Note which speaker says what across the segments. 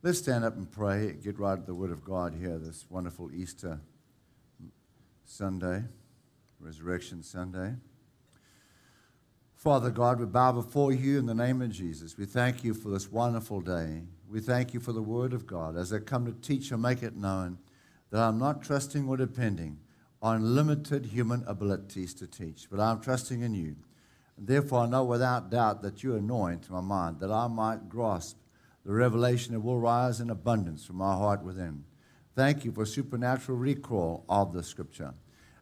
Speaker 1: Let's stand up and pray, get right at the Word of God here this wonderful Easter Sunday, Resurrection Sunday. Father God, we bow before you in the name of Jesus. We thank you for this wonderful day. We thank you for the Word of God as I come to teach and make it known that I'm not trusting or depending on limited human abilities to teach, but I'm trusting in you. And therefore, I know without doubt that you anoint my mind, that I might grasp the revelation that will rise in abundance from our heart within. Thank you for supernatural recall of the scripture.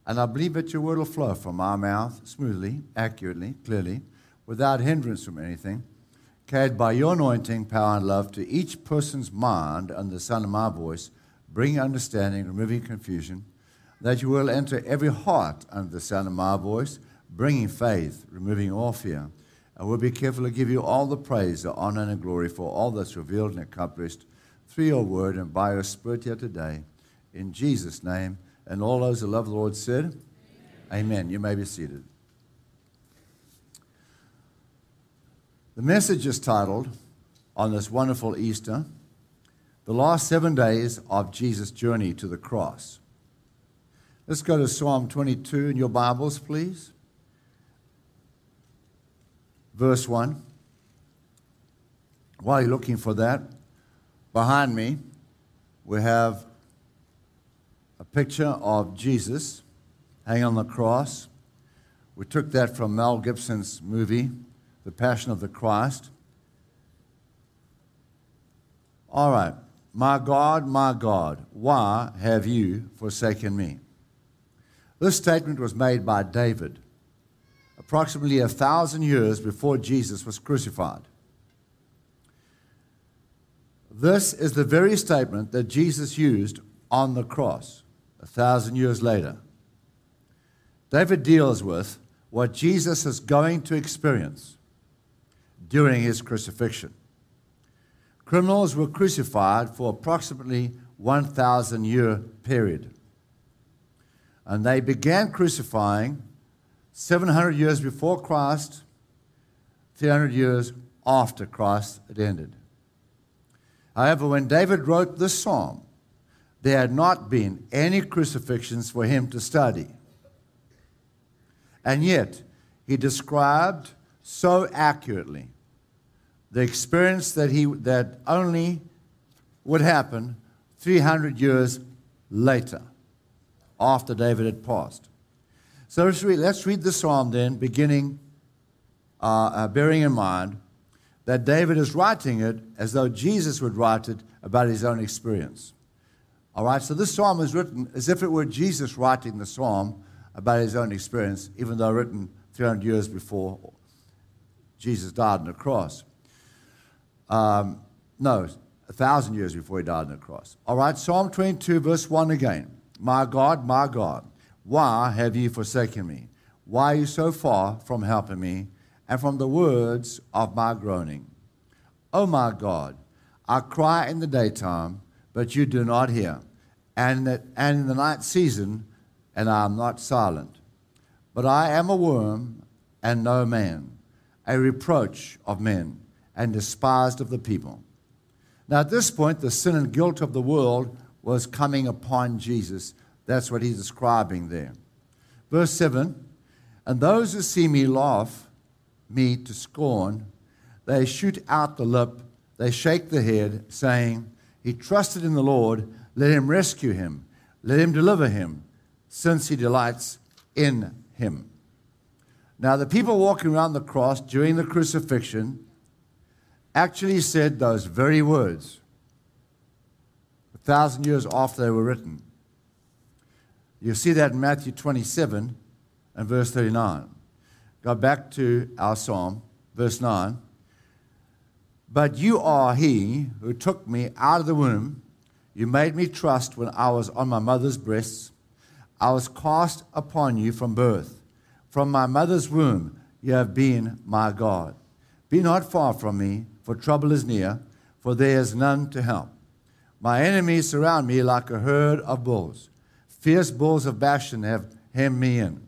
Speaker 1: And I believe that your word will flow from our mouth smoothly, accurately, clearly, without hindrance from anything, carried by your anointing, power, and love to each person's mind under the sound of my voice, bringing understanding, removing confusion, that you will enter every heart under the sound of my voice, bringing faith, removing all fear and we'll be careful to give you all the praise, the honor, and the glory for all that's revealed and accomplished through your word and by your spirit here today. In Jesus' name. And all those who love the Lord said, Amen. Amen. You may be seated. The message is titled, on this wonderful Easter, The Last Seven Days of Jesus' Journey to the Cross. Let's go to Psalm 22 in your Bibles, please verse 1. While you're looking for that, behind me we have a picture of Jesus hanging on the cross. We took that from Mel Gibson's movie, The Passion of the Christ. All right. My God, my God, why have you forsaken me? This statement was made by David approximately a thousand years before Jesus was crucified. This is the very statement that Jesus used on the cross a thousand years later. David deals with what Jesus is going to experience during his crucifixion. Criminals were crucified for approximately 1,000 year period. And they began crucifying 700 years before Christ, 300 years after Christ had ended. However, when David wrote this psalm, there had not been any crucifixions for him to study. And yet, he described so accurately the experience that, he, that only would happen 300 years later, after David had passed. So let's read, let's read the psalm then, beginning, uh, uh, bearing in mind that David is writing it as though Jesus would write it about his own experience. All right, so this psalm is written as if it were Jesus writing the psalm about his own experience, even though written 300 years before Jesus died on the cross. Um, no, a thousand years before he died on the cross. All right, Psalm 22, verse 1 again. My God, my God why have you forsaken me? Why are you so far from helping me and from the words of my groaning? Oh my God, I cry in the daytime, but you do not hear, and, and in the night season, and I am not silent. But I am a worm and no man, a reproach of men, and despised of the people. Now, at this point, the sin and guilt of the world was coming upon Jesus that's what he's describing there. Verse 7 And those who see me laugh me to scorn, they shoot out the lip, they shake the head, saying, He trusted in the Lord, let him rescue him, let him deliver him, since he delights in him. Now, the people walking around the cross during the crucifixion actually said those very words a thousand years after they were written. You see that in Matthew 27 and verse 39. Go back to our psalm, verse 9. But you are he who took me out of the womb. You made me trust when I was on my mother's breasts. I was cast upon you from birth. From my mother's womb, you have been my God. Be not far from me, for trouble is near, for there is none to help. My enemies surround me like a herd of bulls. Fierce bulls of Bashan have hemmed me in.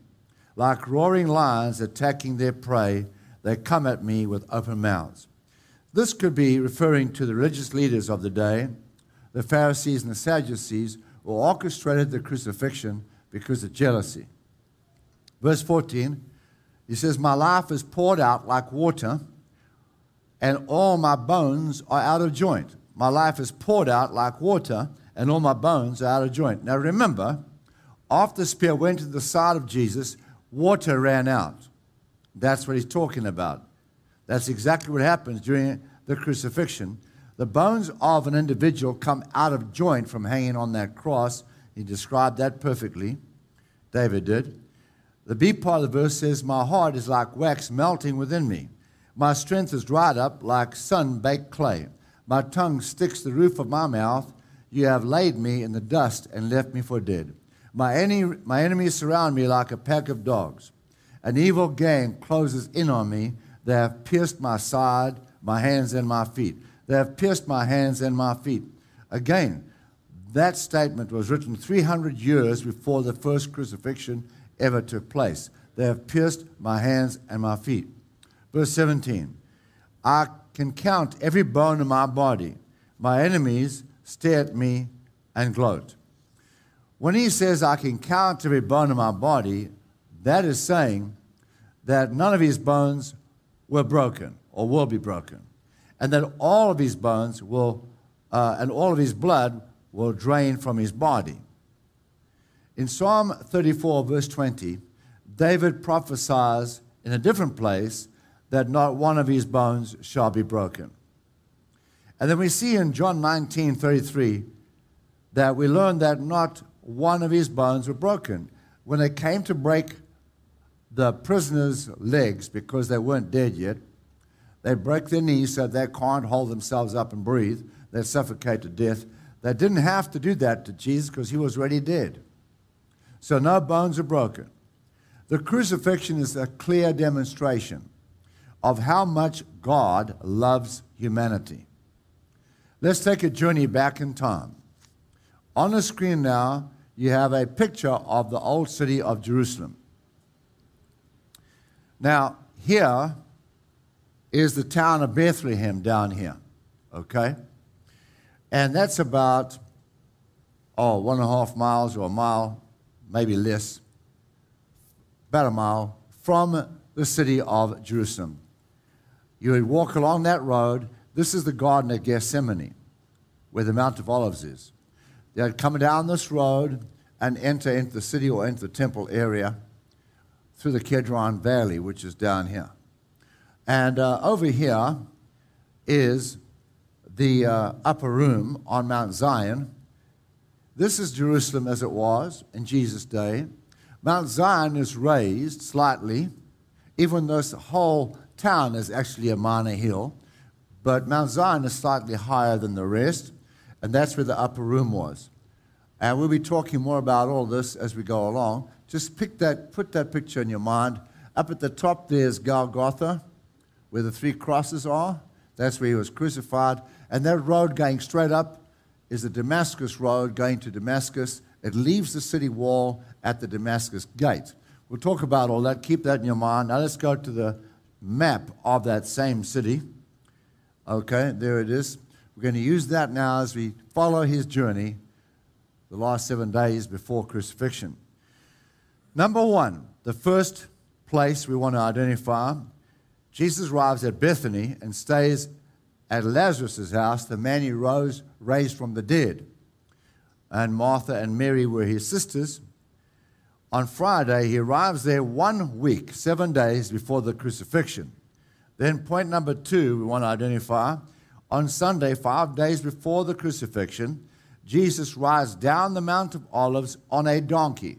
Speaker 1: Like roaring lions attacking their prey, they come at me with open mouths. This could be referring to the religious leaders of the day, the Pharisees and the Sadducees, who orchestrated the crucifixion because of jealousy. Verse 14, he says, My life is poured out like water, and all my bones are out of joint. My life is poured out like water, and all my bones are out of joint. Now remember, after the spear went to the side of Jesus, water ran out. That's what he's talking about. That's exactly what happens during the crucifixion. The bones of an individual come out of joint from hanging on that cross. He described that perfectly. David did. The B part of the verse says, My heart is like wax melting within me. My strength is dried up like sun baked clay. My tongue sticks to the roof of my mouth. You have laid me in the dust and left me for dead. My, enemy, my enemies surround me like a pack of dogs. An evil gang closes in on me. They have pierced my side, my hands, and my feet. They have pierced my hands and my feet. Again, that statement was written 300 years before the first crucifixion ever took place. They have pierced my hands and my feet. Verse 17 I can count every bone in my body. My enemies stare at me and gloat. When he says, I can count every bone in my body, that is saying that none of his bones were broken or will be broken, and that all of his bones will, uh, and all of his blood will drain from his body. In Psalm 34, verse 20, David prophesies in a different place that not one of his bones shall be broken. And then we see in John 19, 33, that we learn that not one of his bones were broken. When they came to break the prisoner's legs because they weren't dead yet, they break their knees so they can't hold themselves up and breathe. They suffocate to death. They didn't have to do that to Jesus because he was already dead. So no bones are broken. The crucifixion is a clear demonstration of how much God loves humanity. Let's take a journey back in time. On the screen now, you have a picture of the old city of Jerusalem. Now, here is the town of Bethlehem down here, okay? And that's about, oh, one and a half miles or a mile, maybe less, about a mile from the city of Jerusalem. You would walk along that road. This is the Garden of Gethsemane, where the Mount of Olives is. They'd come down this road and enter into the city or into the temple area through the Kedron Valley, which is down here. And uh, over here is the uh, upper room on Mount Zion. This is Jerusalem as it was in Jesus' day. Mount Zion is raised slightly, even though this whole town is actually a minor hill. But Mount Zion is slightly higher than the rest and that's where the upper room was. And we'll be talking more about all this as we go along. Just pick that, put that picture in your mind. Up at the top there's Golgotha, where the three crosses are. That's where he was crucified. And that road going straight up is the Damascus Road going to Damascus. It leaves the city wall at the Damascus gate. We'll talk about all that. Keep that in your mind. Now let's go to the map of that same city. Okay, there it is. We're going to use that now as we follow his journey the last seven days before crucifixion. Number one, the first place we want to identify Jesus arrives at Bethany and stays at Lazarus' house, the man he rose, raised from the dead. And Martha and Mary were his sisters. On Friday, he arrives there one week, seven days before the crucifixion. Then, point number two we want to identify on Sunday, five days before the crucifixion, Jesus rides down the Mount of Olives on a donkey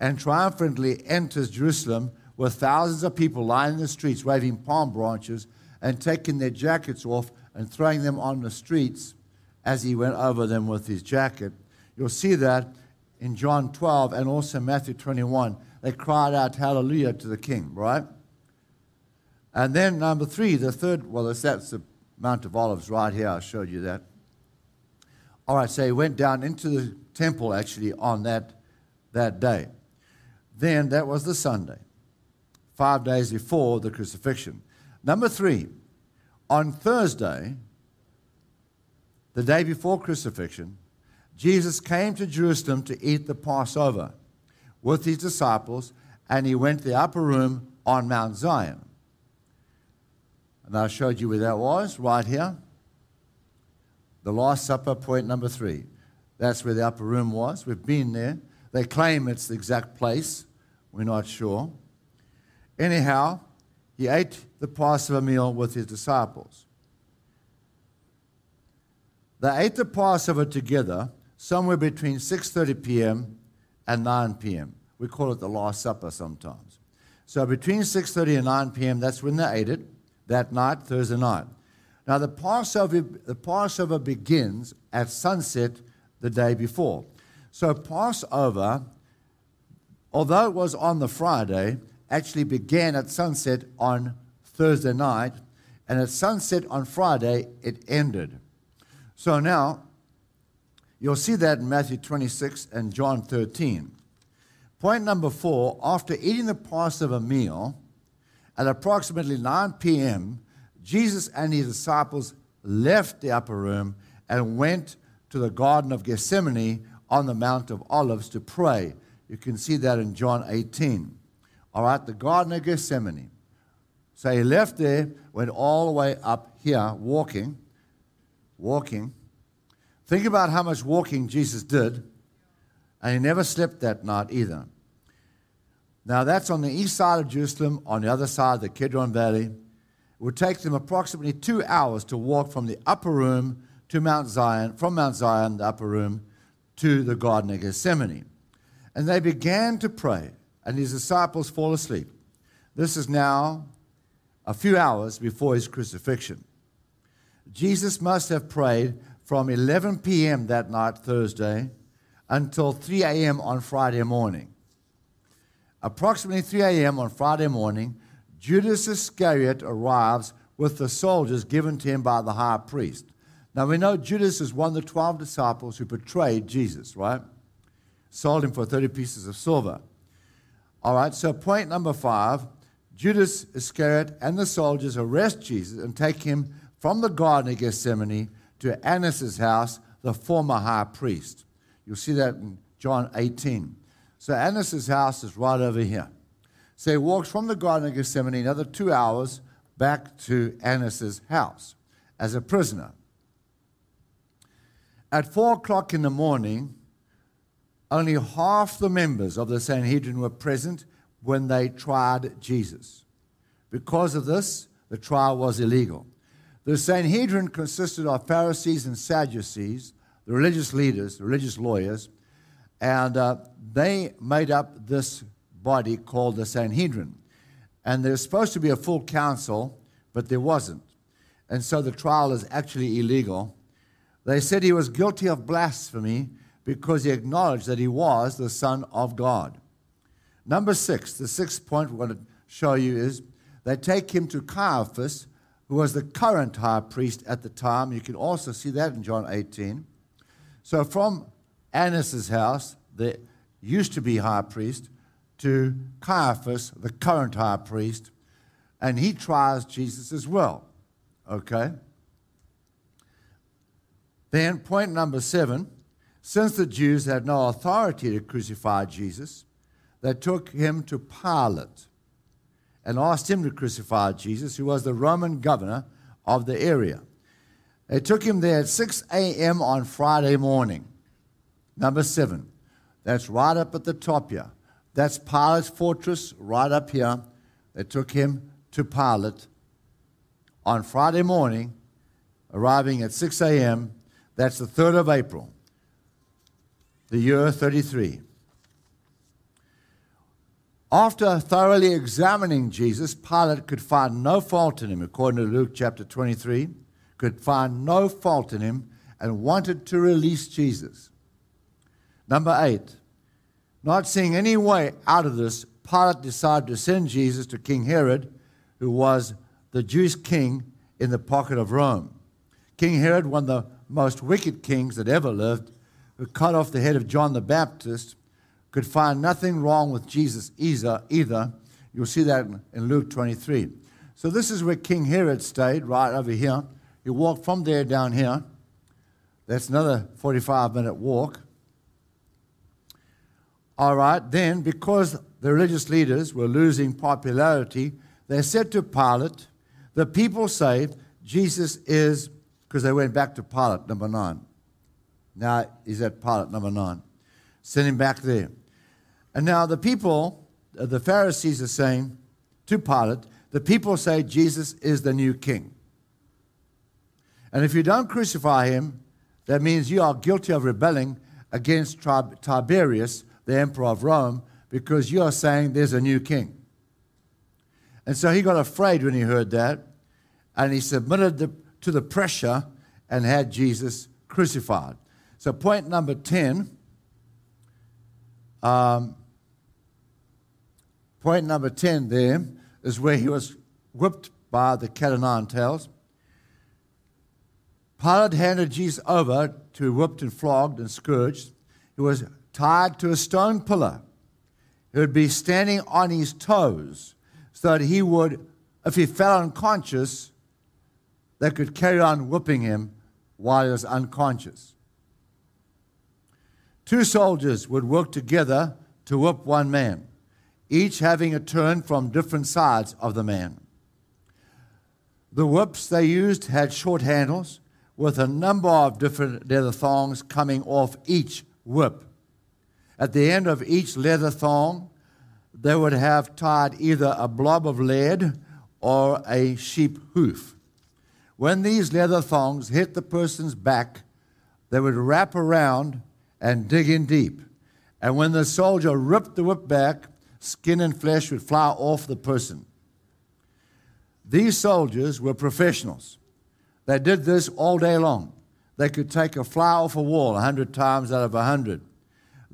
Speaker 1: and triumphantly enters Jerusalem with thousands of people lining the streets, waving palm branches and taking their jackets off and throwing them on the streets as he went over them with his jacket. You'll see that in John 12 and also Matthew 21. They cried out, Hallelujah to the King, right? And then number three, the third, well, that's the Mount of Olives right here. I showed you that. All right, so he went down into the temple actually on that, that day. Then that was the Sunday, five days before the crucifixion. Number three, On Thursday, the day before crucifixion, Jesus came to Jerusalem to eat the Passover with his disciples, and he went to the upper room on Mount Zion. And I showed you where that was, right here. The Last Supper, point number three. That's where the upper room was. We've been there. They claim it's the exact place. We're not sure. Anyhow, he ate the Passover meal with his disciples. They ate the Passover together somewhere between 6:30 p.m. and 9 p.m. We call it the Last Supper sometimes. So between 6:30 and 9 p.m. that's when they ate it that night, Thursday night. Now the Passover, the Passover begins at sunset the day before. So Passover, although it was on the Friday, actually began at sunset on Thursday night, and at sunset on Friday it ended. So now you'll see that in Matthew 26 and John 13. Point number four after eating the Passover meal at approximately 9 p.m., Jesus and his disciples left the upper room and went to the Garden of Gethsemane on the Mount of Olives to pray. You can see that in John 18. All right, the Garden of Gethsemane. So he left there, went all the way up here, walking, walking. Think about how much walking Jesus did, and he never slept that night either. Now, that's on the east side of Jerusalem, on the other side, of the Kidron Valley. It would take them approximately two hours to walk from the upper room to Mount Zion, from Mount Zion, the upper room, to the Garden of Gethsemane. And they began to pray, and his disciples fall asleep. This is now a few hours before his crucifixion. Jesus must have prayed from 11 p.m. that night, Thursday, until 3 a.m. on Friday morning. Approximately 3 a.m. on Friday morning, Judas Iscariot arrives with the soldiers given to him by the high priest. Now we know Judas is one of the 12 disciples who betrayed Jesus, right? Sold him for 30 pieces of silver. All right, so point number five Judas Iscariot and the soldiers arrest Jesus and take him from the Garden of Gethsemane to Annas' house, the former high priest. You'll see that in John 18. So Annas' house is right over here. So he walks from the Garden of Gethsemane another two hours back to Annas' house as a prisoner. At four o'clock in the morning, only half the members of the Sanhedrin were present when they tried Jesus. Because of this, the trial was illegal. The Sanhedrin consisted of Pharisees and Sadducees, the religious leaders, the religious lawyers, and uh, they made up this body called the Sanhedrin. And there's supposed to be a full council, but there wasn't. And so the trial is actually illegal. They said he was guilty of blasphemy because he acknowledged that he was the Son of God. Number six, the sixth point we want to show you is they take him to Caiaphas, who was the current high priest at the time. You can also see that in John 18. So from Annas' house, the used to be high priest, to Caiaphas, the current high priest, and he tries Jesus as well. Okay? Then, point number seven since the Jews had no authority to crucify Jesus, they took him to Pilate and asked him to crucify Jesus, who was the Roman governor of the area. They took him there at 6 a.m. on Friday morning. Number seven. That's right up at the top here. That's Pilate's fortress right up here. They took him to Pilate on Friday morning, arriving at 6 a.m. That's the 3rd of April, the year 33. After thoroughly examining Jesus, Pilate could find no fault in him, according to Luke chapter 23, could find no fault in him and wanted to release Jesus. Number eight, not seeing any way out of this, Pilate decided to send Jesus to King Herod, who was the Jewish king in the pocket of Rome. King Herod, one of the most wicked kings that ever lived, who cut off the head of John the Baptist, could find nothing wrong with Jesus either. either. You'll see that in Luke 23. So this is where King Herod stayed, right over here. He walked from there down here. That's another 45 minute walk. All right, then, because the religious leaders were losing popularity, they said to Pilate, The people say Jesus is, because they went back to Pilate, number nine. Now he's at Pilate, number nine. Send him back there. And now the people, uh, the Pharisees are saying to Pilate, the people say Jesus is the new king. And if you don't crucify him, that means you are guilty of rebelling against Tiberius, the emperor of Rome, because you are saying there's a new king. And so he got afraid when he heard that, and he submitted to the pressure and had Jesus crucified. So, point number 10 um, point number 10 there is where he was whipped by the cat o' nine tails. Pilate handed Jesus over to be whipped and flogged and scourged. He was tied to a stone pillar. He would be standing on his toes so that he would, if he fell unconscious, they could carry on whipping him while he was unconscious. Two soldiers would work together to whip one man, each having a turn from different sides of the man. The whips they used had short handles with a number of different leather thongs coming off each whip. At the end of each leather thong, they would have tied either a blob of lead or a sheep hoof. When these leather thongs hit the person's back, they would wrap around and dig in deep. And when the soldier ripped the whip back, skin and flesh would fly off the person. These soldiers were professionals. They did this all day long. They could take a fly off a wall 100 times out of 100.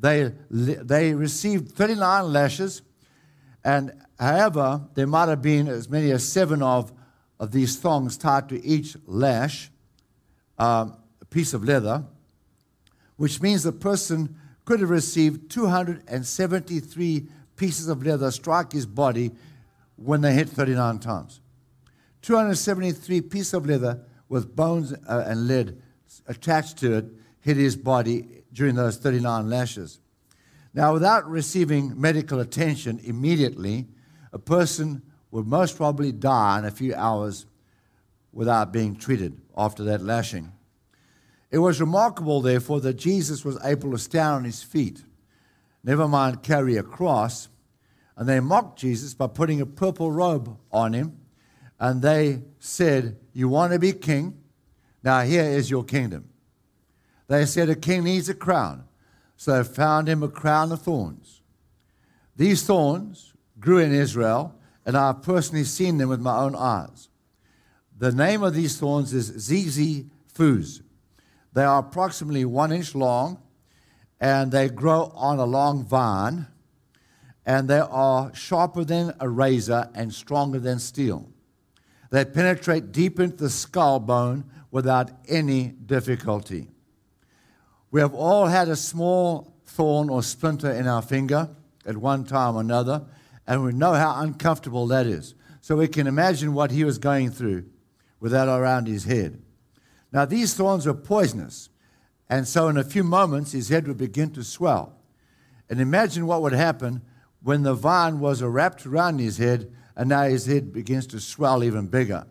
Speaker 1: They, they received 39 lashes, and however, there might have been as many as seven of, of these thongs tied to each lash, um, a piece of leather which means the person could have received 273 pieces of leather strike his body when they hit 39 times. 273 pieces of leather with bones uh, and lead attached to it hit his body during those 39 lashes. Now, without receiving medical attention immediately, a person would most probably die in a few hours without being treated after that lashing. It was remarkable, therefore, that Jesus was able to stand on his feet, never mind carry a cross. And they mocked Jesus by putting a purple robe on him. And they said, You want to be king? Now here is your kingdom. They said, A king needs a crown. So they found him a crown of thorns. These thorns grew in Israel, and I've personally seen them with my own eyes. The name of these thorns is Zizi Fuz. They are approximately one inch long and they grow on a long vine and they are sharper than a razor and stronger than steel. They penetrate deep into the skull bone without any difficulty. We have all had a small thorn or splinter in our finger at one time or another, and we know how uncomfortable that is. So we can imagine what he was going through with that around his head. Now, these thorns were poisonous, and so in a few moments his head would begin to swell. And imagine what would happen when the vine was wrapped around his head, and now his head begins to swell even bigger.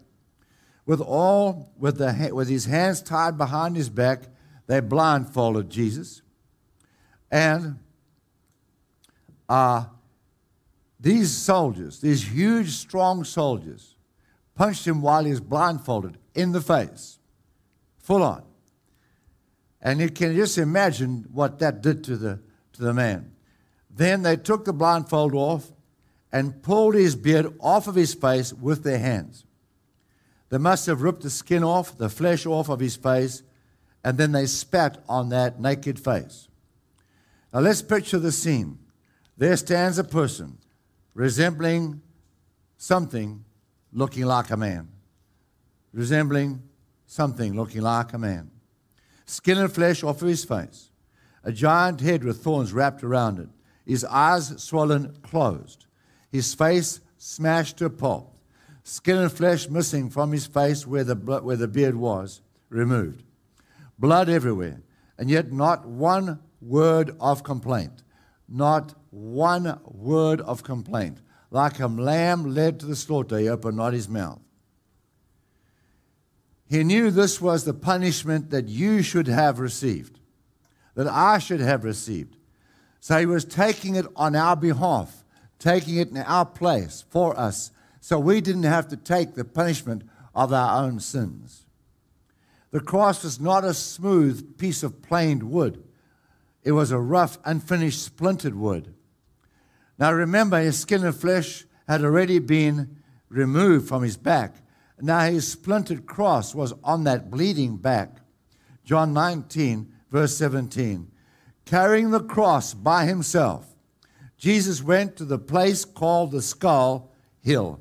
Speaker 1: With all, with, the, with his hands tied behind his back, they blindfolded Jesus. And uh, these soldiers, these huge, strong soldiers, punched him while he was blindfolded in the face full on. And you can just imagine what that did to the, to the man. Then they took the blindfold off and pulled his beard off of his face with their hands. They must have ripped the skin off, the flesh off of his face, and then they spat on that naked face. Now let's picture the scene. There stands a person resembling something looking like a man, resembling something looking like a man. Skin and flesh off of his face, a giant head with thorns wrapped around it, his eyes swollen closed, his face smashed to pulp, skin and flesh missing from his face where the, where the beard was removed, blood everywhere, and yet not one word of complaint. Not one word of complaint. Like a lamb led to the slaughter, he opened not his mouth. He knew this was the punishment that you should have received, that I should have received. So he was taking it on our behalf, taking it in our place for us, so we didn't have to take the punishment of our own sins. The cross was not a smooth piece of planed wood, it was a rough, unfinished, splintered wood. Now remember, his skin and flesh had already been removed from his back. Now his splintered cross was on that bleeding back. John 19, verse 17. Carrying the cross by himself, Jesus went to the place called the skull hill,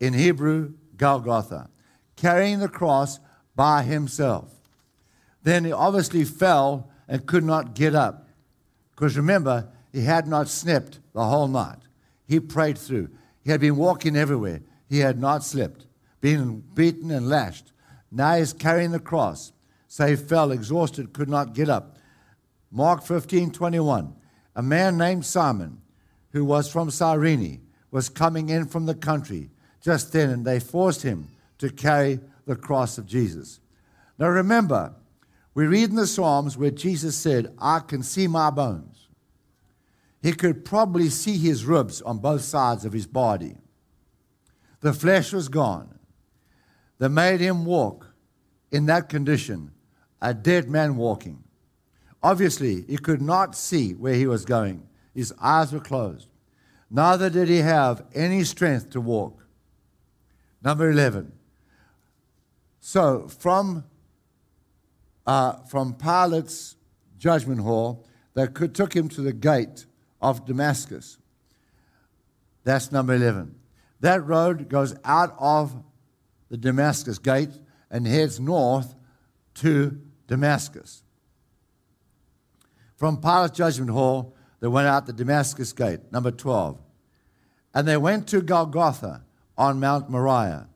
Speaker 1: in Hebrew, Golgotha, carrying the cross by himself. Then he obviously fell and could not get up. Because remember, he had not slept the whole night. He prayed through. He had been walking everywhere. He had not slept, been beaten and lashed. Now he's carrying the cross. So he fell, exhausted, could not get up. Mark 15 21. A man named Simon, who was from Cyrene, was coming in from the country just then, and they forced him to carry the cross of Jesus. Now remember, we read in the Psalms where Jesus said, I can see my bones. He could probably see his ribs on both sides of his body. The flesh was gone. They made him walk in that condition, a dead man walking. Obviously, he could not see where he was going. His eyes were closed. Neither did he have any strength to walk. Number 11. So, from uh, from Pilate's judgment hall they took him to the gate of Damascus. That's number 11. That road goes out of the Damascus gate and heads north to Damascus. From Pilate's judgment hall, they went out the Damascus gate, number 12. And they went to Golgotha on Mount Moriah,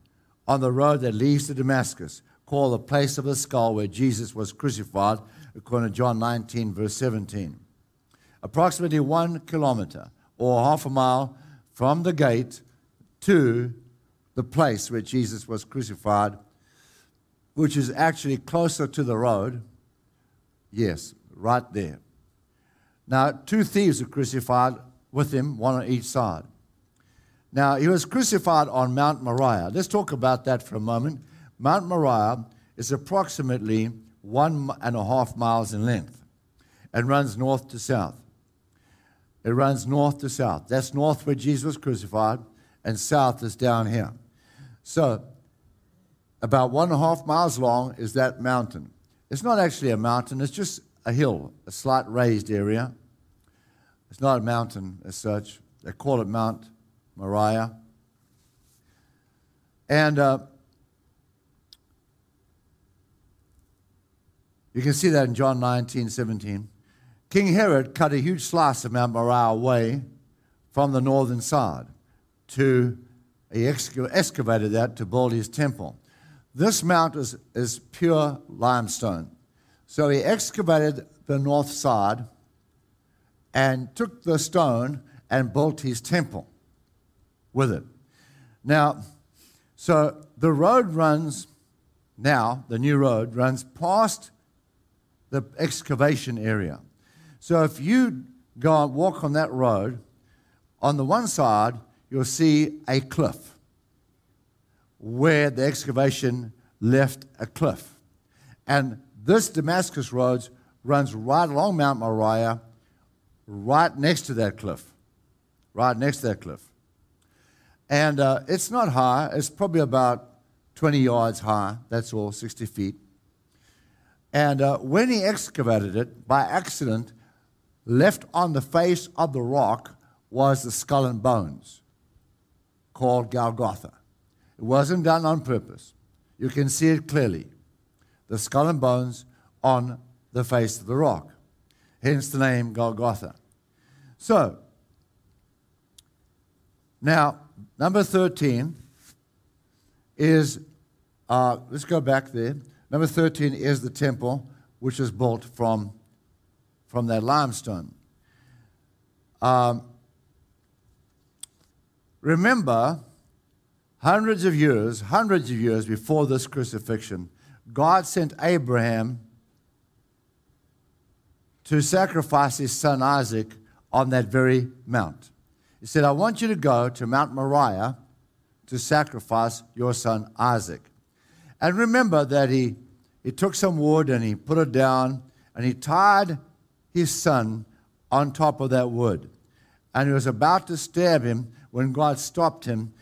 Speaker 1: on the road that leads to Damascus, called the place of the skull where Jesus was crucified, according to John 19, verse 17. Approximately one kilometer or half a mile from the gate to the place where Jesus was crucified, which is actually closer to the road. Yes, right there. Now, two thieves were crucified with him, one on each side. Now, he was crucified on Mount Moriah. Let's talk about that for a moment. Mount Moriah is approximately one and a half miles in length and runs north to south. It runs north to south. That's north where Jesus was crucified, and south is down here. So, about one and a half miles long is that mountain. It's not actually a mountain, it's just a hill, a slight raised area. It's not a mountain as such. They call it Mount Moriah. And uh, You can see that in John 19, 17. King Herod cut a huge slice of Mount Moriah away from the northern side to, he excavated that to build his temple. This mount is, is pure limestone. So he excavated the north side and took the stone and built his temple with it. Now, so the road runs now, the new road runs past the excavation area. So if you go and walk on that road, on the one side, you'll see a cliff where the excavation left a cliff. And this Damascus Road runs right along Mount Moriah, right next to that cliff. Right next to that cliff. And uh, it's not high, it's probably about 20 yards high, that's all, 60 feet. And uh, when he excavated it, by accident, left on the face of the rock was the skull and bones, called Golgotha. It wasn't done on purpose. You can see it clearly. The skull and bones on the face of the rock. Hence the name Golgotha. So, now, number 13, is, uh, let's go back there. Number 13 is the temple, which is built from, from that limestone. Um, remember, hundreds of years, hundreds of years before this crucifixion, God sent Abraham to sacrifice his son Isaac on that very mount. He said, I want you to go to Mount Moriah to sacrifice your son Isaac. And remember that he, he took some wood and he put it down and he tied his son on top of that wood. And he was about to stab him when God stopped him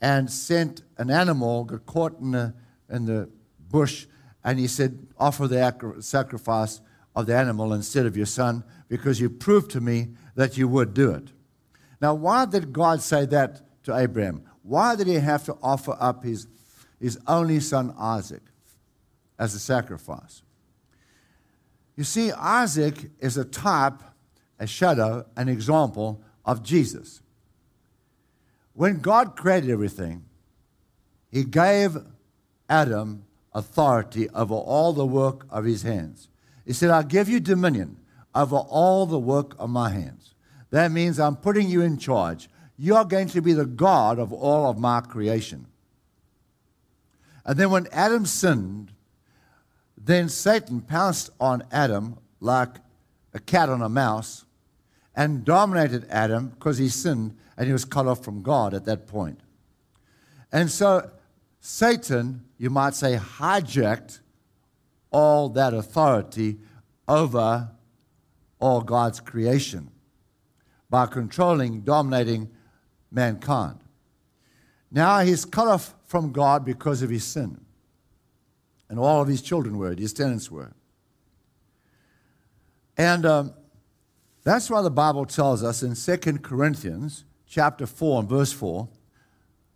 Speaker 1: and sent an animal, got caught in the, in the bush, and he said, Offer the sacrifice of the animal instead of your son, because you proved to me that you would do it. Now, why did God say that to Abraham? Why did he have to offer up his, his only son Isaac as a sacrifice? You see, Isaac is a type, a shadow, an example of Jesus. When God created everything, he gave Adam authority over all the work of his hands. He said, I'll give you dominion over all the work of my hands. That means I'm putting you in charge. You're going to be the God of all of my creation. And then when Adam sinned, then Satan pounced on Adam like a cat on a mouse and dominated Adam because he sinned and he was cut off from God at that point. And so Satan, you might say, hijacked all that authority over all God's creation by controlling, dominating mankind. Now he's cut off from God because of his sin. And all of his children were, his tenants were. And um, that's why the Bible tells us in 2 Corinthians chapter 4 and verse 4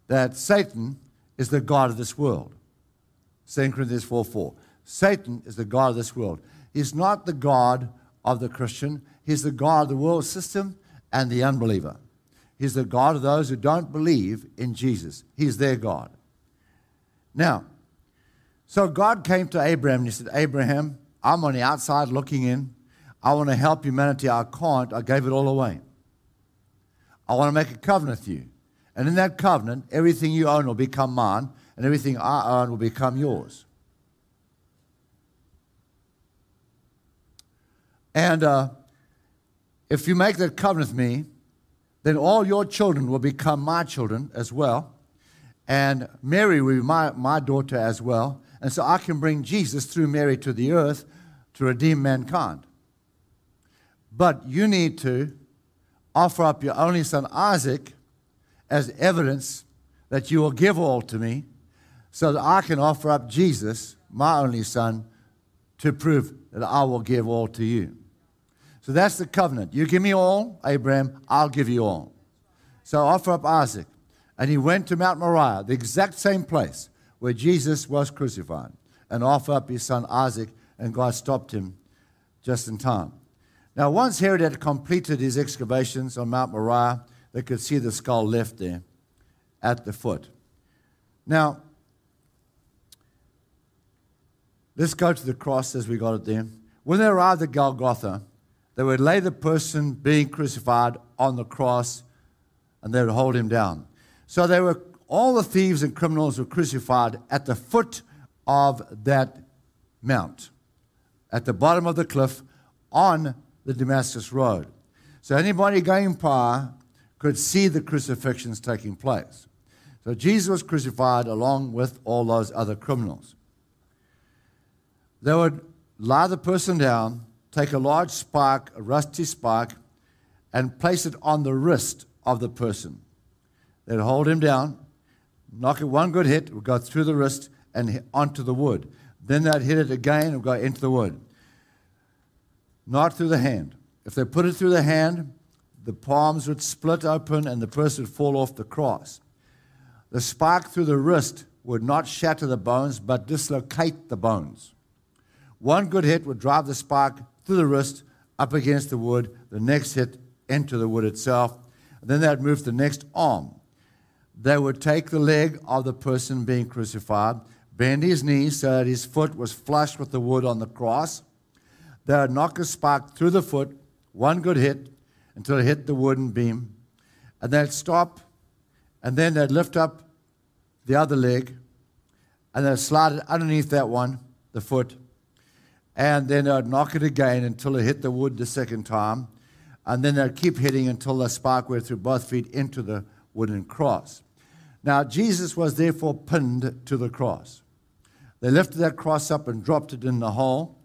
Speaker 1: that Satan is the God of this world. 2 Corinthians 4 4. Satan is the God of this world. He's not the God of the Christian, he's the God of the world system and the unbeliever. He's the God of those who don't believe in Jesus. He's their God. Now, so God came to Abraham and he said, Abraham, I'm on the outside looking in. I want to help humanity. I can't. I gave it all away. I want to make a covenant with you. And in that covenant, everything you own will become mine, and everything I own will become yours. And uh, if you make that covenant with me, then all your children will become my children as well. And Mary will be my, my daughter as well. And so I can bring Jesus through Mary to the earth to redeem mankind. But you need to offer up your only son Isaac as evidence that you will give all to me so that I can offer up Jesus, my only son, to prove that I will give all to you. So that's the covenant. You give me all, Abraham, I'll give you all. So offer up Isaac. And he went to Mount Moriah, the exact same place where Jesus was crucified, and offer up his son Isaac, and God stopped him just in time. Now, once Herod had completed his excavations on Mount Moriah, they could see the skull left there at the foot. Now, let's go to the cross as we got it there. When they arrived at Golgotha, they would lay the person being crucified on the cross and they would hold him down. So they were all the thieves and criminals were crucified at the foot of that mount, at the bottom of the cliff on the Damascus Road. So anybody going by could see the crucifixions taking place. So Jesus was crucified along with all those other criminals. They would lie the person down take a large spike, a rusty spike, and place it on the wrist of the person. They'd hold him down, knock it one good hit, it would go through the wrist and onto the wood. Then they'd hit it again and go into the wood. Not through the hand. If they put it through the hand, the palms would split open and the person would fall off the cross. The spike through the wrist would not shatter the bones, but dislocate the bones. One good hit would drive the spike through the wrist, up against the wood, the next hit into the wood itself. Then they'd move to the next arm. they would take the leg of the person being crucified, bend his knee so that his foot was flush with the wood on the cross. They would knock a spark through the foot, one good hit, until it hit the wooden beam. And they'd stop, and then they'd lift up the other leg, and they'd slide it underneath that one, the foot, and then they'd knock it again until it hit the wood the second time, and then they'd keep hitting until the spark went through both feet into the wooden cross. Now, Jesus was therefore pinned to the cross. They lifted that cross up and dropped it in the hole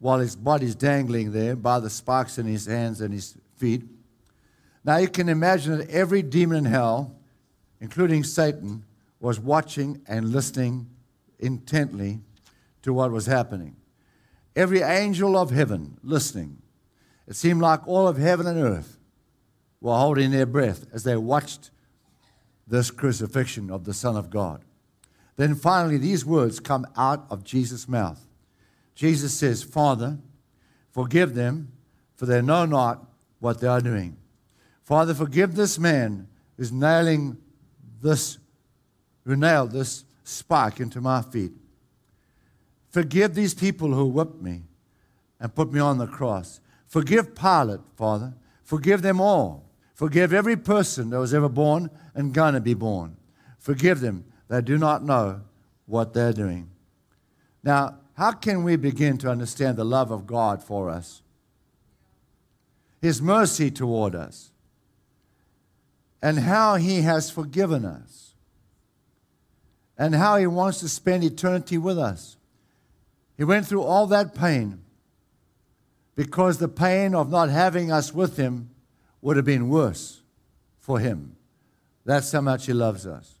Speaker 1: while his body's dangling there by the sparks in his hands and his feet. Now, you can imagine that every demon in hell, including Satan, was watching and listening intently to what was happening. Every angel of heaven listening. It seemed like all of heaven and earth were holding their breath as they watched this crucifixion of the Son of God. Then finally, these words come out of Jesus' mouth. Jesus says, Father, forgive them, for they know not what they are doing. Father, forgive this man who's nailing this, who nailed this spike into my feet. Forgive these people who whipped me and put me on the cross. Forgive Pilate, Father. Forgive them all. Forgive every person that was ever born and going to be born. Forgive them. They do not know what they're doing. Now, how can we begin to understand the love of God for us? His mercy toward us, and how He has forgiven us, and how He wants to spend eternity with us. He went through all that pain because the pain of not having us with Him would have been worse for Him. That's how much He loves us.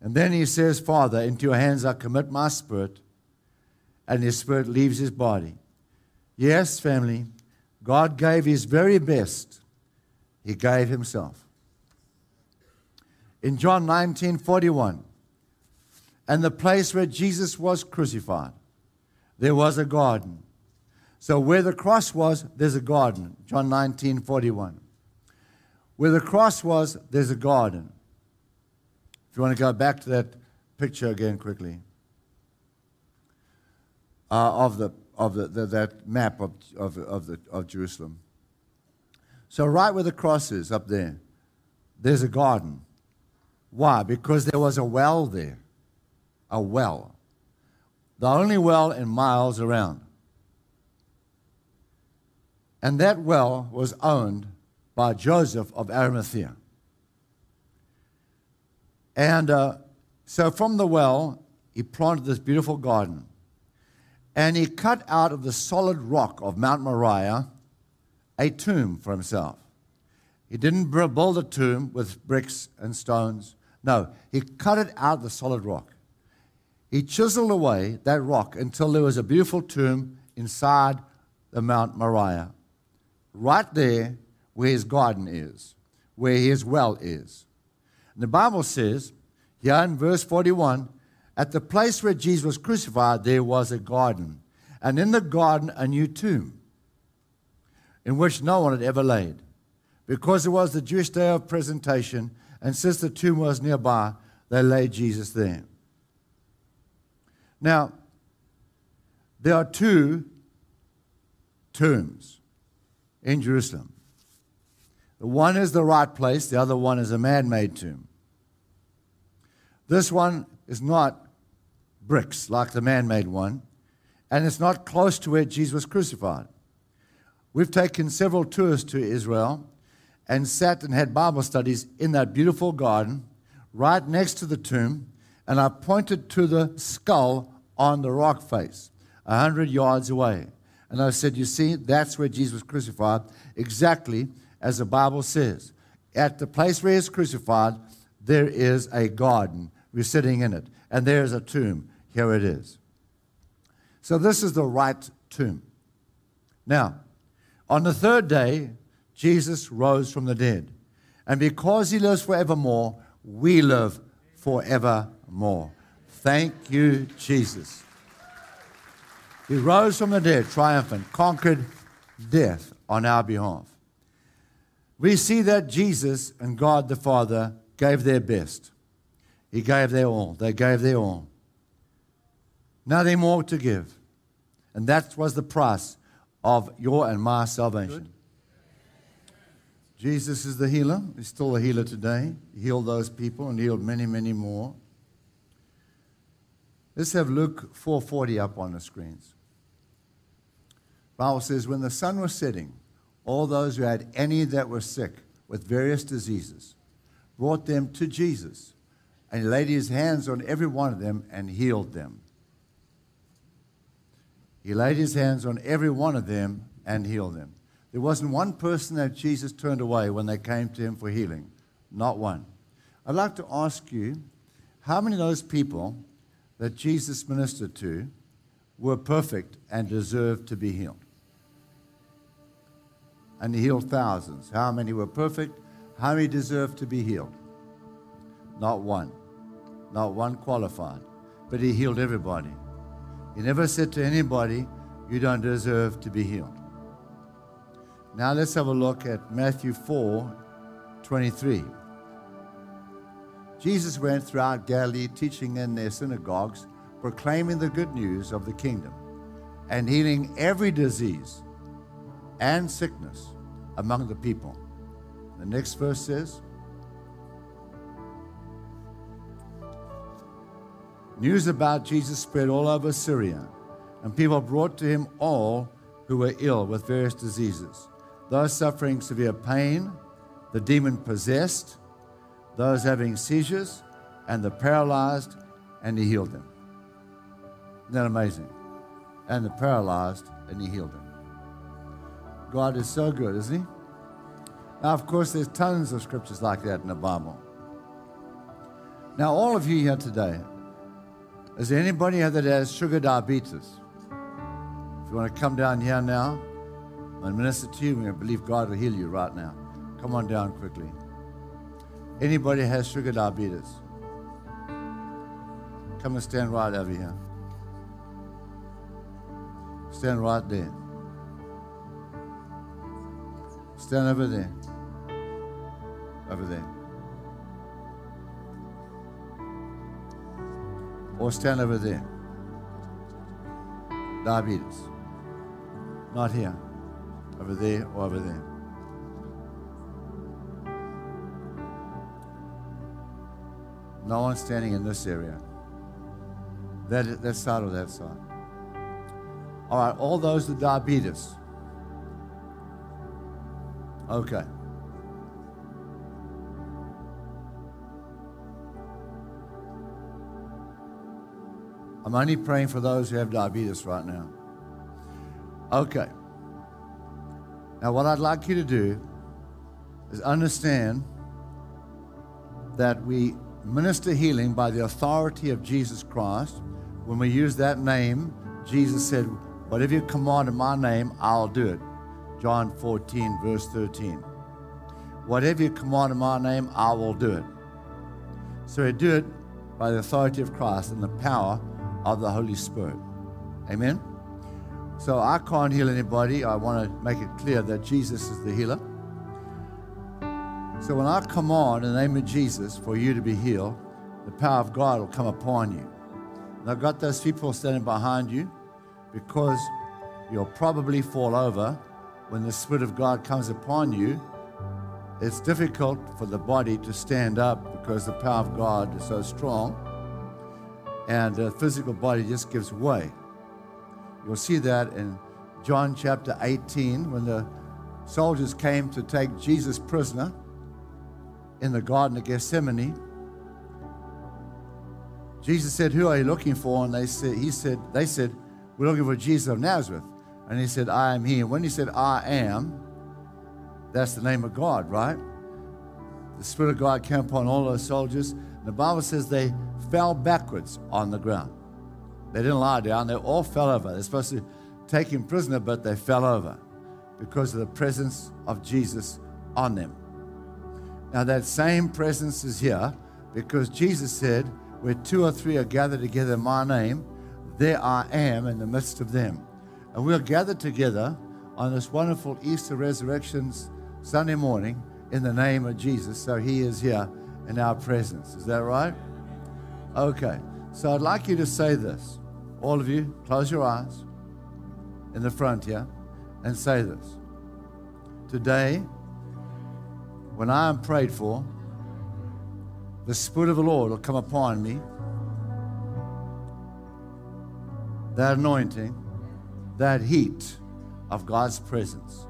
Speaker 1: And then He says, Father, into your hands I commit my spirit, and His spirit leaves His body. Yes, family, God gave His very best. He gave Himself. In John 19 41, and the place where Jesus was crucified, there was a garden. So where the cross was, there's a garden. John 19, 41. Where the cross was, there's a garden. If you want to go back to that picture again quickly uh, of, the, of the, the, that map of, of, of, the, of Jerusalem. So, right where the cross is up there, there's a garden. Why? Because there was a well there a well, the only well in miles around. And that well was owned by Joseph of Arimathea. And uh, so from the well, he planted this beautiful garden. And he cut out of the solid rock of Mount Moriah a tomb for himself. He didn't build a tomb with bricks and stones. No, he cut it out of the solid rock. He chiseled away that rock until there was a beautiful tomb inside the Mount Moriah, right there where his garden is, where his well is. And the Bible says, here in verse 41, at the place where Jesus was crucified, there was a garden, and in the garden, a new tomb in which no one had ever laid. Because it was the Jewish day of presentation, and since the tomb was nearby, they laid Jesus there. Now, there are two tombs in Jerusalem. The one is the right place, the other one is a man made tomb. This one is not bricks like the man made one, and it's not close to where Jesus was crucified. We've taken several tours to Israel and sat and had Bible studies in that beautiful garden right next to the tomb, and I pointed to the skull on the rock face, a hundred yards away. And I said, You see, that's where Jesus was crucified, exactly as the Bible says. At the place where he is crucified, there is a garden. We're sitting in it. And there is a tomb. Here it is. So this is the right tomb. Now, on the third day, Jesus rose from the dead. And because he lives forevermore, we live forevermore. Thank you, Jesus. He rose from the dead, triumphant, conquered death on our behalf. we see that Jesus and God the Father gave their best. He gave their all. They gave their all. Nothing more to give. And that was the price of your and my salvation. Jesus is the healer. He's still a healer today. He healed those people and healed many, many more. Let's have Luke 4:40 up on the screens. Bible says, when the sun was setting, all those who had any that were sick with various diseases brought them to Jesus, and he laid his hands on every one of them and healed them. He laid his hands on every one of them and healed them. There wasn't one person that Jesus turned away when they came to him for healing. Not one. I'd like to ask you how many of those people that Jesus ministered to were perfect and deserved to be healed? And he healed thousands. How many were perfect? How many deserved to be healed? Not one. Not one qualified. But he healed everybody. He never said to anybody, You don't deserve to be healed. Now let's have a look at Matthew 4 23. Jesus went throughout Galilee, teaching in their synagogues, proclaiming the good news of the kingdom, and healing every disease and sickness among the people. The next verse says, News about Jesus spread all over Syria, and people brought to him all who were ill with various diseases, those suffering severe pain, the demon possessed, those having seizures, and the paralyzed, and he healed them. Isn't that amazing? And the paralyzed, and he healed them. God is so good, isn't he? Now, of course, there's tons of scriptures like that in the Bible. Now, all of you here today, is there anybody here that has sugar diabetes? If you want to come down here now and minister to you, we believe God will heal you right now. Come on down quickly. Anybody has sugar diabetes? Come and stand right over here. Stand right there. Stand over there. Over there. Or stand over there. Diabetes. Not here. Over there or over there. No one standing in this area. That, that side or that side. All right, all those with diabetes. Okay. I'm only praying for those who have diabetes right now. Okay. Now, what I'd like you to do is understand that we minister healing by the authority of Jesus Christ. When we use that name, Jesus said, Whatever you command in my name, I'll do it. John 14, verse 13. Whatever you command in my name, I will do it. So we do it by the authority of Christ and the power of the Holy Spirit. Amen? So I can't heal anybody. I want to make it clear that Jesus is the healer. So when I command in the name of Jesus for you to be healed, the power of God will come upon you. And I've got those people standing behind you because you'll probably fall over when the Spirit of God comes upon you, it's difficult for the body to stand up because the power of God is so strong, and the physical body just gives way. You'll see that in John chapter 18 when the soldiers came to take Jesus prisoner in the Garden of Gethsemane. Jesus said, Who are you looking for? And they said, He said, They said, We're looking for Jesus of Nazareth. And he said, I am he. And when he said, I am, that's the name of God, right? The Spirit of God came upon all those soldiers. And the Bible says they fell backwards on the ground. They didn't lie down, they all fell over. They're supposed to take him prisoner, but they fell over because of the presence of Jesus on them. Now, that same presence is here because Jesus said, Where two or three are gathered together in my name, there I am in the midst of them. And we'll gather together on this wonderful Easter Resurrections Sunday morning in the name of Jesus. So he is here in our presence. Is that right? Okay. So I'd like you to say this. All of you, close your eyes in the front here and say this. Today, when I am prayed for, the Spirit of the Lord will come upon me. That anointing, that heat of God's presence.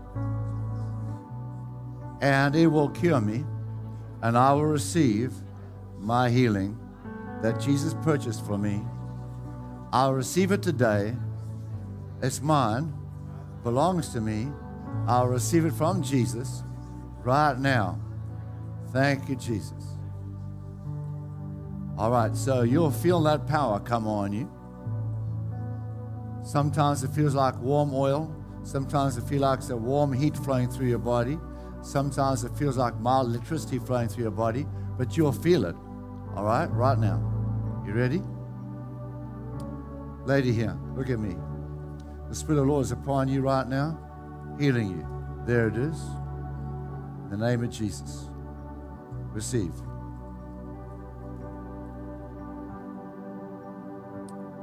Speaker 1: And it will cure me, and I will receive my healing that Jesus purchased for me. I'll receive it today. It's mine, belongs to me. I'll receive it from Jesus right now. Thank you, Jesus. All right, so you'll feel that power come on you. Sometimes it feels like warm oil. Sometimes it feels like a warm heat flowing through your body. Sometimes it feels like mild electricity flowing through your body, but you'll feel it. All right, right now. You ready? Lady here, look at me. The Spirit of the Lord is upon you right now, healing you. There it is. The name of Jesus. Receive.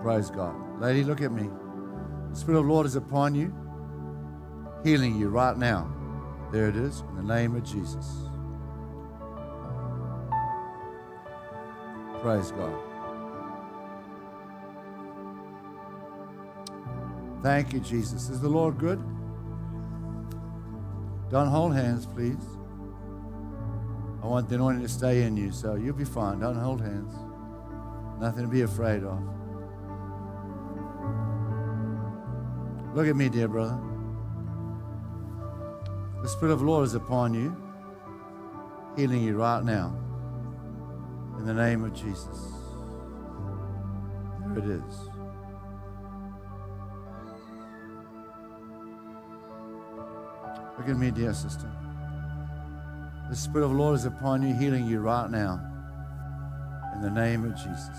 Speaker 1: Praise God. Lady, look at me. The Spirit of the Lord is upon you, healing you right now. There it is, in the name of Jesus. Praise God. Thank you, Jesus. Is the Lord good? Don't hold hands, please. I want the anointing to stay in you, so you'll be fine. Don't hold hands. Nothing to be afraid of. Look at me, dear brother. The Spirit of the Lord is upon you, healing you right now. In the name of Jesus. There it is. Look at me, dear sister. The Spirit of the Lord is upon you, healing you right now. In the name of Jesus.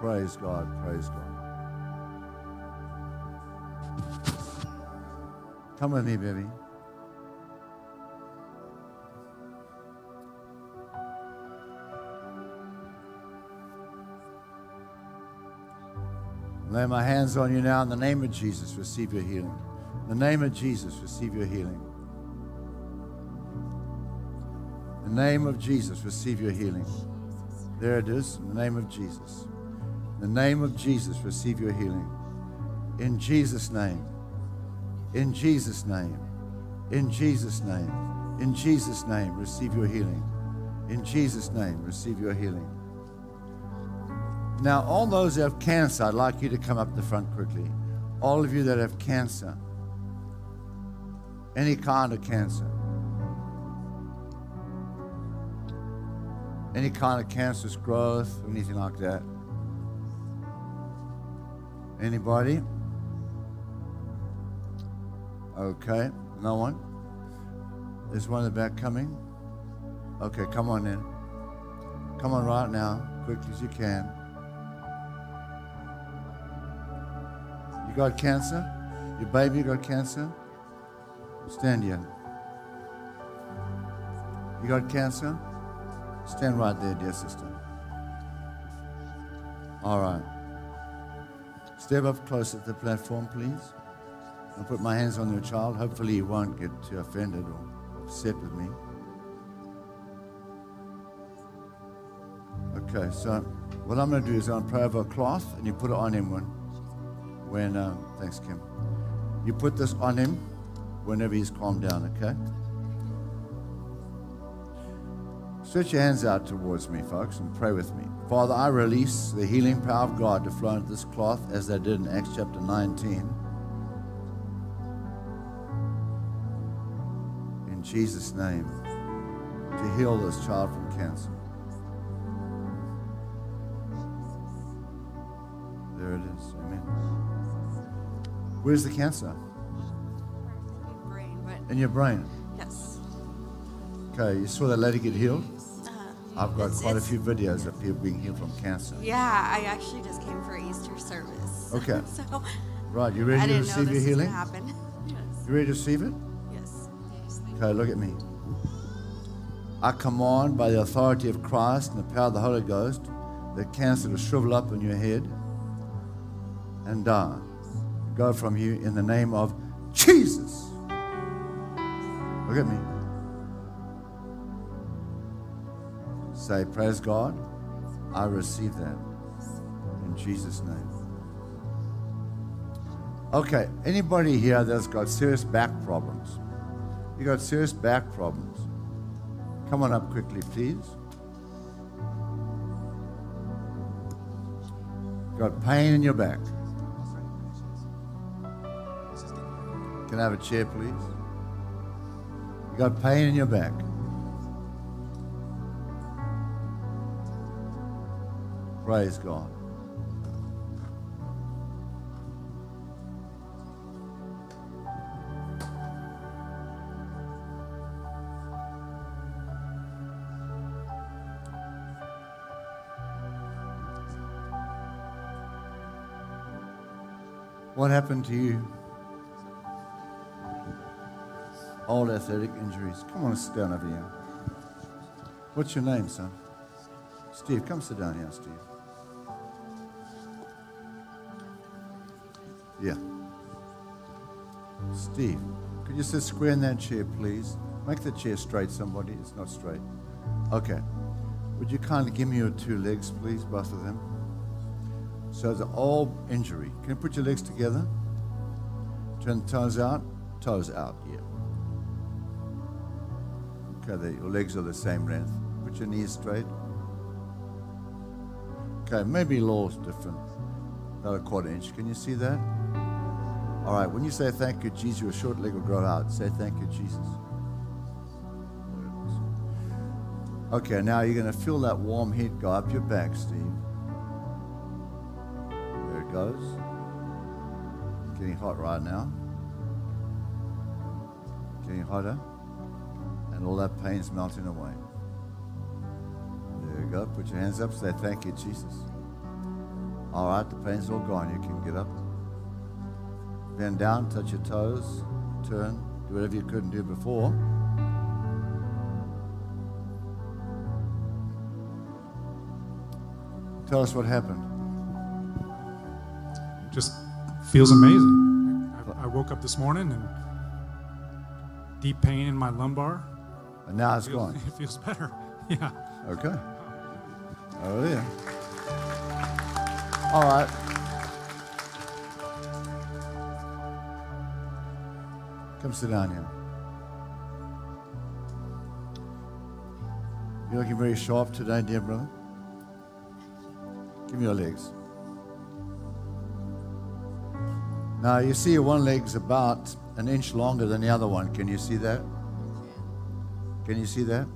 Speaker 1: Praise God. Praise God. Come with me, baby. Lay my hands on you now in the name of Jesus. Receive your healing. In the name of Jesus, receive your healing. In the name of Jesus, receive your healing. There it is. In the name of Jesus. In the name of Jesus, receive your healing. In Jesus' name. In Jesus' name. In Jesus' name. In Jesus' name, receive your healing. In Jesus' name, receive your healing. Now, all those that have cancer, I'd like you to come up the front quickly. All of you that have cancer, any kind of cancer, any kind of cancerous growth, anything like that. Anybody? Okay, no one? There's one in the back coming? Okay, come on in. Come on right now, quickly as you can. You got cancer? Your baby got cancer? Stand here. You got cancer? Stand right there, dear sister. All right. Step up closer to the platform, please. I'll put my hands on your child. Hopefully, you won't get too offended or upset with me. Okay, so what I'm going to do is I'm going to pray over a cloth and you put it on him when uh, thanks, Kim. You put this on him whenever he's calmed down, okay? Stretch your hands out towards me, folks, and pray with me. Father, I release the healing power of God to flow into this cloth as they did in Acts chapter 19. In Jesus' name, to heal this child from cancer. Where's the cancer?
Speaker 2: In, brain, but
Speaker 1: In your brain.
Speaker 2: yes.
Speaker 1: Okay, you saw that lady get healed?
Speaker 2: Uh,
Speaker 1: I've got
Speaker 2: It's-
Speaker 1: quite a few videos of people being healed from cancer.
Speaker 2: Yeah, I actually just came for Easter service.
Speaker 1: Okay.
Speaker 2: so
Speaker 1: Right, you
Speaker 2: I
Speaker 1: ready to
Speaker 2: didn't
Speaker 1: receive your healing?
Speaker 2: happen. Yes.
Speaker 1: You ready to receive it?
Speaker 2: Yes.
Speaker 1: Okay, look at me. I command by the authority of Christ and the power of the Holy Ghost that cancer to shrivel up in your head and die. Go from you in the name of Jesus. Look at me. Say, Praise God. I receive that in Jesus' name. Okay, anybody here that's got serious back problems? You got serious back problems? Come on up quickly, please. Got pain in your back? Can I have a chair, please? You got pain in your back? Praise God. What happened to you? Old athletic injuries. Come on, sit down over here. What's your name, son? Steve, come sit down here, Steve. Yeah. Steve, could you sit square in that chair, please? Make the chair straight, somebody. It's not straight. Okay. Would you kindly give me your two legs, please, both of them? So the all injury. Can you put your legs together? Turn the toes out. Toes out, yeah. Okay, your legs are the same length. Put your knees straight. Okay, maybe little different. About a quarter inch. Can you see that? All right, when you say thank you, Jesus, your short leg will grow out. Say thank you, Jesus. Okay, now you're going to feel that warm heat go up your back, Steve. There it goes. Getting hot right now. Getting hotter. And all that pain's melting away. There you go. Put your hands up. Say thank you, Jesus. All right, the pain's all gone. You can get up. Bend down, touch your toes, turn, do whatever you couldn't do before. Tell us what happened.
Speaker 3: just feels amazing. I, I woke up this morning and deep pain in my lumbar.
Speaker 1: And now it's
Speaker 3: Feels-
Speaker 1: gone.
Speaker 3: It feels better. Yeah.
Speaker 1: Okay. Oh, yeah. All right. Come sit down here. You're looking very sharp today, dear brother. Give me your legs. Now, you see one leg's about an inch longer than the other one. Can you see that? Can you see that?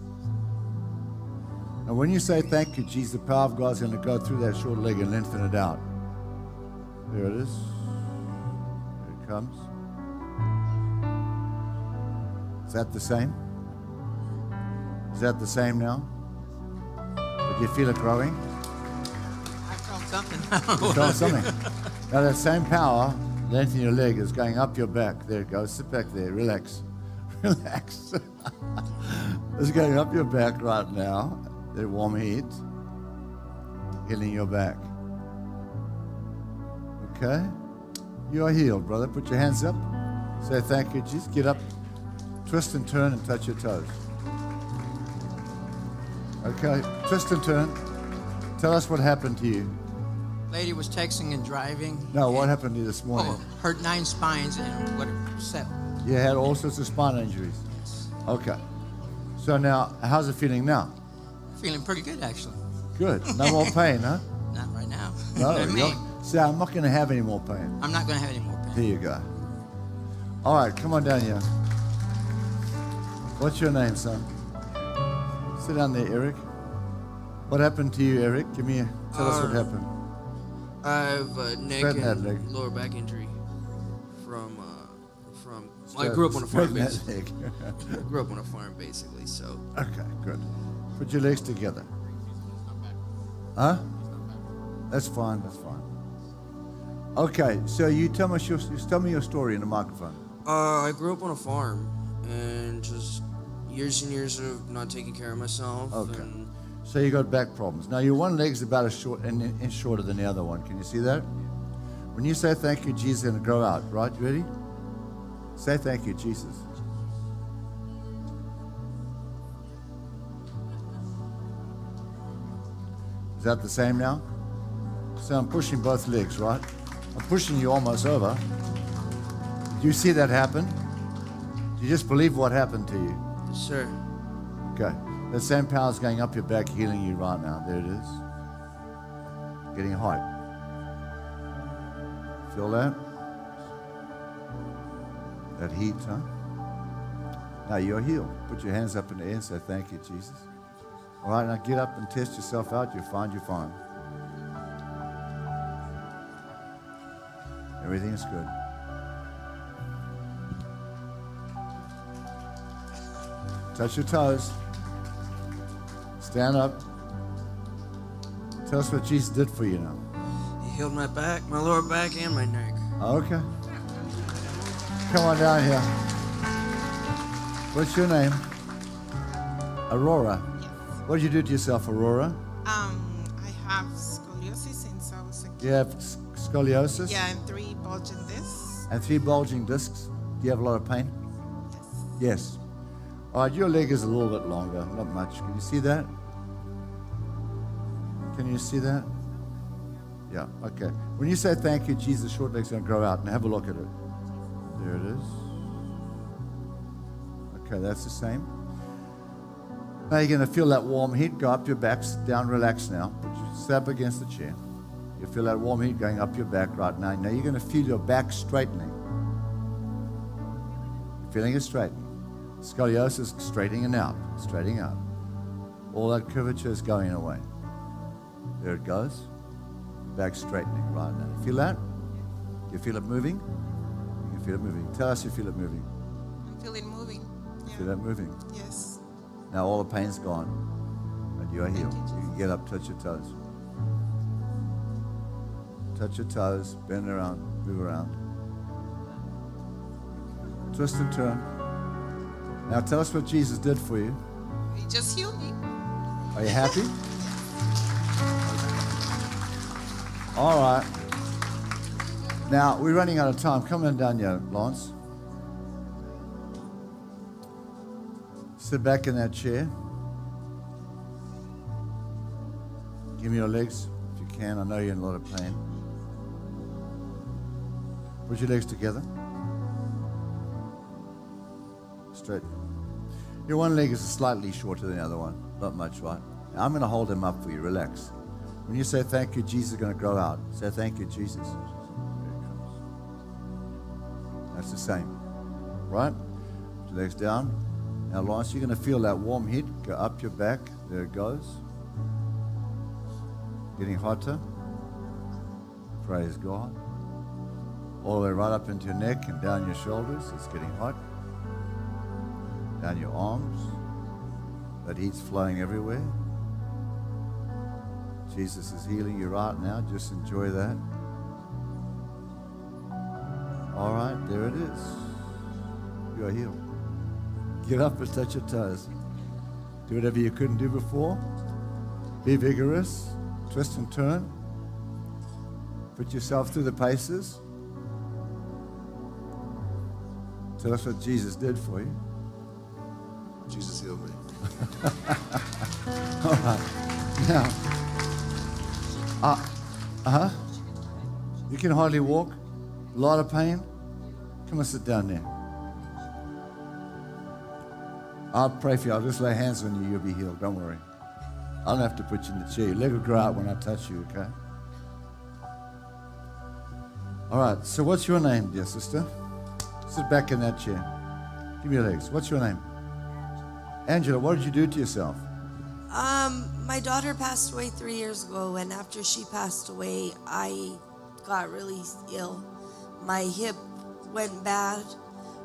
Speaker 1: Now, when you say thank you, Jesus, the power of God is going to go through that short leg and lengthen it out. There it is. Here it comes. Is that the same? Is that the same now? Do you feel it growing?
Speaker 4: I felt something.
Speaker 1: You felt something. Now, that same power, lengthening your leg, is going up your back. There it goes. Sit back there. Relax. Relax. it's going up your back right now. The warm heat. Healing your back. Okay? You are healed, brother. Put your hands up. Say thank you, Jesus. Get up. Twist and turn and touch your toes. Okay? Twist and turn. Tell us what happened to you.
Speaker 4: Lady was texting and driving.
Speaker 1: No, what happened to you this oh, morning?
Speaker 4: Oh, hurt nine spines and what set.
Speaker 1: You had all sorts of spine injuries. Okay. So now, how's it feeling now?
Speaker 4: Feeling pretty good actually.
Speaker 1: Good. No more pain, huh?
Speaker 4: Not right now.
Speaker 1: No.
Speaker 4: Not me.
Speaker 1: you're- See, I'm not going to have any more pain.
Speaker 4: I'm not gonna have any more pain.
Speaker 1: Here you go. All right, come on down here. What's your name, son? Sit down there, Eric. What happened to you, Eric? Give me a, tell us what
Speaker 5: Uh,
Speaker 1: happened.
Speaker 5: I have a neck
Speaker 1: Straighten
Speaker 5: and
Speaker 1: leg.
Speaker 5: lower back injury from I grew up on a farm
Speaker 1: that.
Speaker 5: I grew up on a farm basically, so
Speaker 1: okay, good. Put your legs together. Huh? That's fine. That's fine. Okay, so you tell me your, you tell me your story in the microphone.
Speaker 5: Uh, I grew up on a farm and just years and years of not taking care of myself.
Speaker 1: Okay.
Speaker 5: And
Speaker 1: So you got back problems. Now your one leg's about as short an inch shorter than the other one. Can you see that? When you say thank you, Jesus to grow out. Right? You ready? Say thank you, Jesus. Is that the same now? So I'm pushing both legs, right? I'm pushing you almost over. Do you see that happen? Do you just believe what happened to you?
Speaker 5: Yes, sir,
Speaker 1: Okay. The same power is going up your back, healing you right now. There it is. Getting hot. Feel that? That heat, huh? Now you're healed. Put your hands up in the air and say, Thank you, Jesus. All right, now get up and test yourself out. You'll find you're fine. Everything is good. Touch your toes. Stand up. Tell us what Jesus did for you now.
Speaker 5: he healed my back, my lower back, and my neck.
Speaker 1: Okay. Come on down here. What's your name? Aurora. Yes. What did you do to yourself, Aurora?
Speaker 6: Um, I have scoliosis since I was a kid.
Speaker 1: You have scoliosis
Speaker 6: Yeah, and three bulging discs.
Speaker 1: and three bulging discs. Do you have a lot of pain?
Speaker 6: Yes.
Speaker 1: Yes. All right, your leg is a little bit longer, not much. Can you see that? Can you see that? Yeah, okay. When you say thank you, Jesus, short leg's going to grow out. And have a look at it. There it is. Okay, that's the same. Now you're going to feel that warm heat go up your back. Sit down, relax now. Put your step against the chair. You feel that warm heat going up your back right now. Now you're going to feel your back straightening. Feeling it straightening. Scoliosis straightening out, straightening out. All that curvature is going away. There it goes. Back straightening right now. Feel that? You feel it moving? Feel it moving. Tell us you feel it moving.
Speaker 6: I'm feeling moving. Yeah.
Speaker 1: Feel that moving.
Speaker 6: Yes.
Speaker 1: Now all the pain's gone. And you are healed.
Speaker 6: you,
Speaker 1: You can get up, touch your toes. Touch your toes, bend around, move around. Twist and turn. Now tell us what Jesus did for you.
Speaker 6: He just healed me.
Speaker 1: Are you happy? All right. Now, we're running out of time. Come on down here, Lance. Sit back in that chair. Give me your legs if you can. I know you're in a lot of pain. Put your legs together. Straight. Your one leg is slightly shorter than the other one. Not much, right? Now, I'm going to hold him up for you. Relax. When you say thank you, Jesus is going to grow out. Say thank you, Jesus. That's the same. Right? Legs down. Now, Lawrence, you're going to feel that warm heat go up your back. There it goes. Getting hotter. Praise God. All the way right up into your neck and down your shoulders. It's getting hot down your arms. That heat's flowing everywhere. Jesus is healing you right now. Just enjoy that. All right, there it is. You are healed. Get up and touch your toes. Do whatever you couldn't do before. Be vigorous. Twist and turn. Put yourself through the paces. Tell us what Jesus did for you.
Speaker 7: Jesus healed me. All right.
Speaker 1: Now, uh huh. You can hardly walk. A lot of pain. Come and sit down there. I'll pray for you. I'll just lay hands on you. You'll be healed. Don't worry. I don't have to put you in the chair. Leg will grow out when I touch you, okay? All right. So, what's your name, dear sister? Sit back in that chair. Give me your legs. What's your name? Angela, what did you do to yourself?
Speaker 8: Um, my daughter passed away three years ago, and after she passed away, I got really ill. My hip went bad.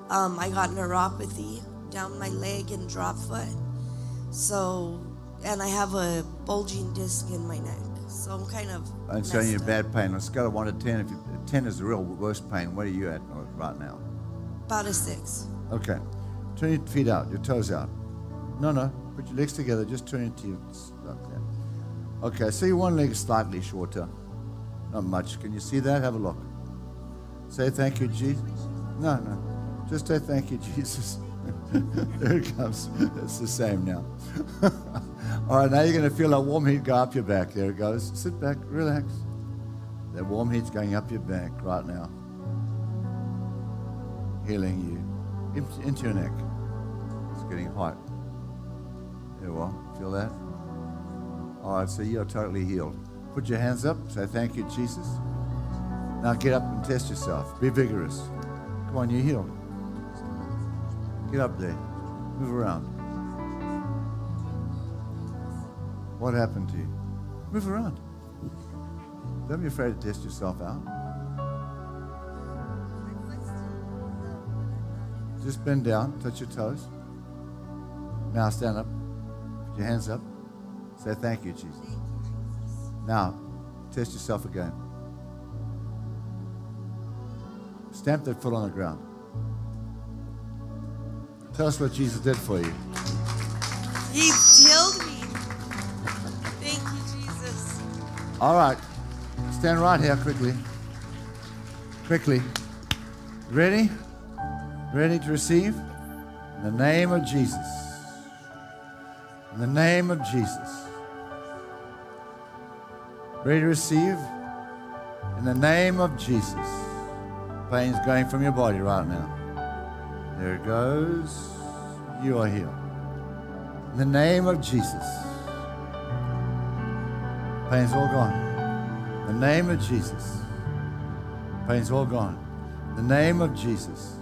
Speaker 8: Um, I got neuropathy down my leg and drop foot. So and I have a bulging disc in my neck. So I'm kind of.
Speaker 1: I'm
Speaker 8: showing up.
Speaker 1: bad pain. On a scale of 1 to 10, if you, 10 is the real worst pain, what are you at right now?
Speaker 8: About a six.
Speaker 1: Okay. Turn your feet out, your toes out. No, no. Put your legs together. Just turn it to you. Okay. Okay, so your one leg is slightly shorter. Not much. Can you see that? Have a look. Say thank you, Jesus. No, no. Just say thank you, Jesus. there it comes. It's the same now. All right, now you're going to feel a warm heat go up your back. There it goes. Sit back, relax. That warm heat's going up your back right now. Healing you into, your neck. It's getting hot. There you are. Feel that? All right, so you're totally healed. Put your hands up. Say thank you, Jesus. Now get up and test yourself. Be vigorous. Come on, you're healed. Get up there. Move around. What happened to you? Move around. Don't be afraid to test yourself out. Just bend down, touch your toes. Now stand up. Put your hands up. Say thank you, Jesus. Now, test yourself again. Stamp that foot on the ground. Tell us what Jesus did for you.
Speaker 8: He healed me. Thank you, Jesus.
Speaker 1: All right. Stand right here quickly. Quickly. Ready? Ready to receive? In the name of Jesus. In the name of Jesus. Ready to receive? In the name of Jesus. Pain's going from your body right now. There it goes. You are healed. In the name of Jesus. Pain's all gone. In the name of Jesus. Pain's all gone. In the name of Jesus.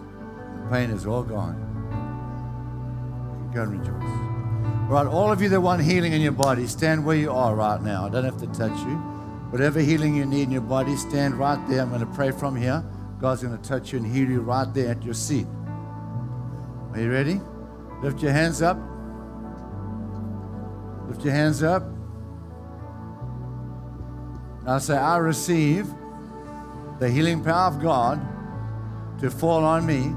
Speaker 1: The pain is all gone. Go and rejoice. Right, all of you that want healing in your body, stand where you are right now. I don't have to touch you. Whatever healing you need in your body, stand right there. I'm going to pray from here. God's going to touch you and heal you right there at your seat. Are you ready? Lift your hands up. Lift your hands up. Now say, I receive the healing power of God to fall on me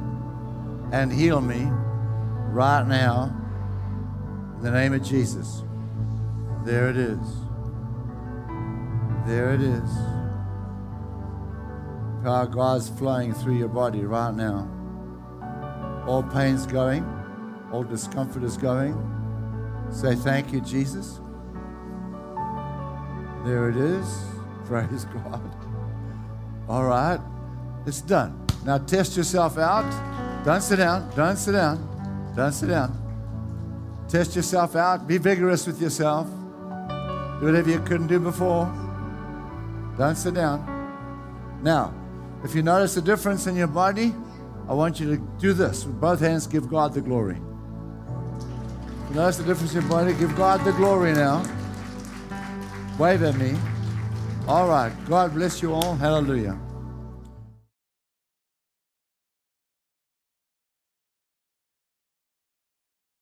Speaker 1: and heal me right now in the name of Jesus. There it is. There it is. Power God's flowing through your body right now. All pain's going, all discomfort is going. Say thank you, Jesus. There it is. Praise God. All right. It's done. Now test yourself out. Don't sit down. Don't sit down. Don't sit down. Test yourself out. Be vigorous with yourself. Do whatever you couldn't do before. Don't sit down. Now, if you notice a difference in your body, I want you to do this. With both hands, give God the glory. If you notice the difference in your body, give God the glory now. Wave at me. All right. God bless you all. Hallelujah.